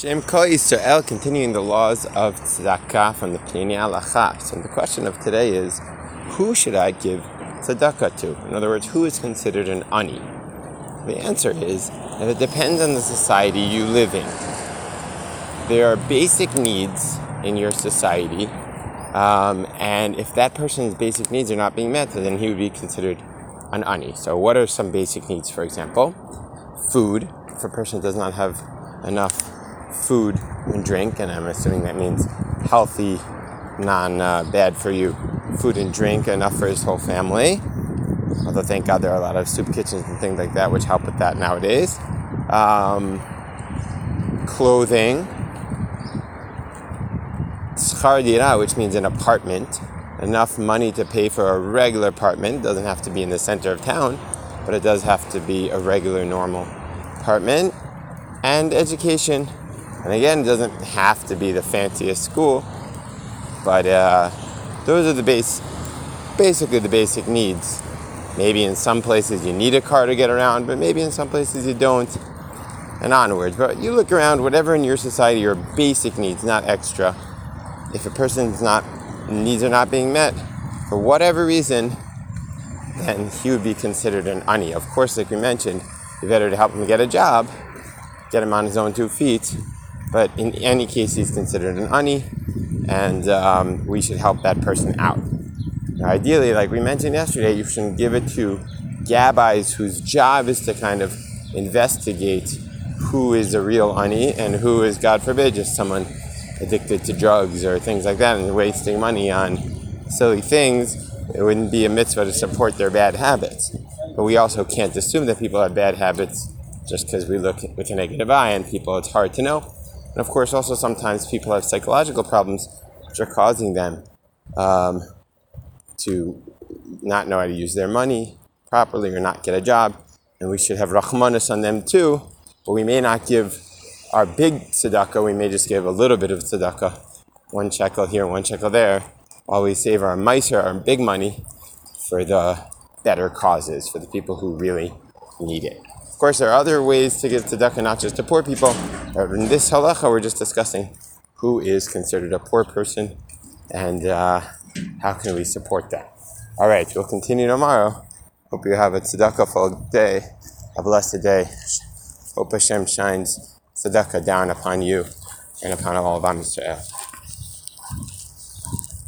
Shem Kol Yisrael, continuing the laws of tzedakah from the Pniney Halacha. So the question of today is, who should I give tzedakah to? In other words, who is considered an ani? The answer is that it depends on the society you live in. There are basic needs in your society, um, and if that person's basic needs are not being met, then he would be considered an ani. So, what are some basic needs, for example? Food. If a person does not have enough food and drink, and I'm assuming that means healthy, non uh, bad for you food and drink enough for his whole family. Although, thank God, there are a lot of soup kitchens and things like that which help with that nowadays. Um, clothing, schar which means an apartment, enough money to pay for a regular apartment. Doesn't have to be in the center of town, but it does have to be a regular, normal apartment. And education, and again, it doesn't have to be the fanciest school, but uh, those are the base, basically the basic needs. Maybe in some places you need a car to get around, but maybe in some places you don't, and onwards. But you look around, whatever in your society your basic needs, not extra. If a person's not needs are not being met for whatever reason, then he would be considered an ani. Of course, like we mentioned, you better to help him get a job, get him on his own two feet, but in any case, he's considered an ani, and um, we should help that person out. Now, ideally, like we mentioned yesterday, you should give it to gabbis whose job is to kind of investigate who is a real ani and who is, God forbid, just someone addicted to drugs or things like that and wasting money on silly things. It wouldn't be a mitzvah to support their bad habits. But we also can't assume that people have bad habits just because we look with a negative eye on people. It's hard to know. And of course, also sometimes people have psychological problems which are causing them um, to not know how to use their money properly or not get a job. And we should have rachmanis on them too, but we may not give our big tzedakah, we may just give a little bit of tzedakah, one shekel here, one shekel there, while we save our maaser, our big money, for the better causes, for the people who really need it. Of course, there are other ways to give tzedakah, not just to poor people. But in this halacha, we're just discussing who is considered a poor person and uh, how can we support that. All right, we'll continue tomorrow. Hope you have a tzedakah day, a blessed day. Hope Hashem shines tzedakah down upon you and upon all of Am Yisrael.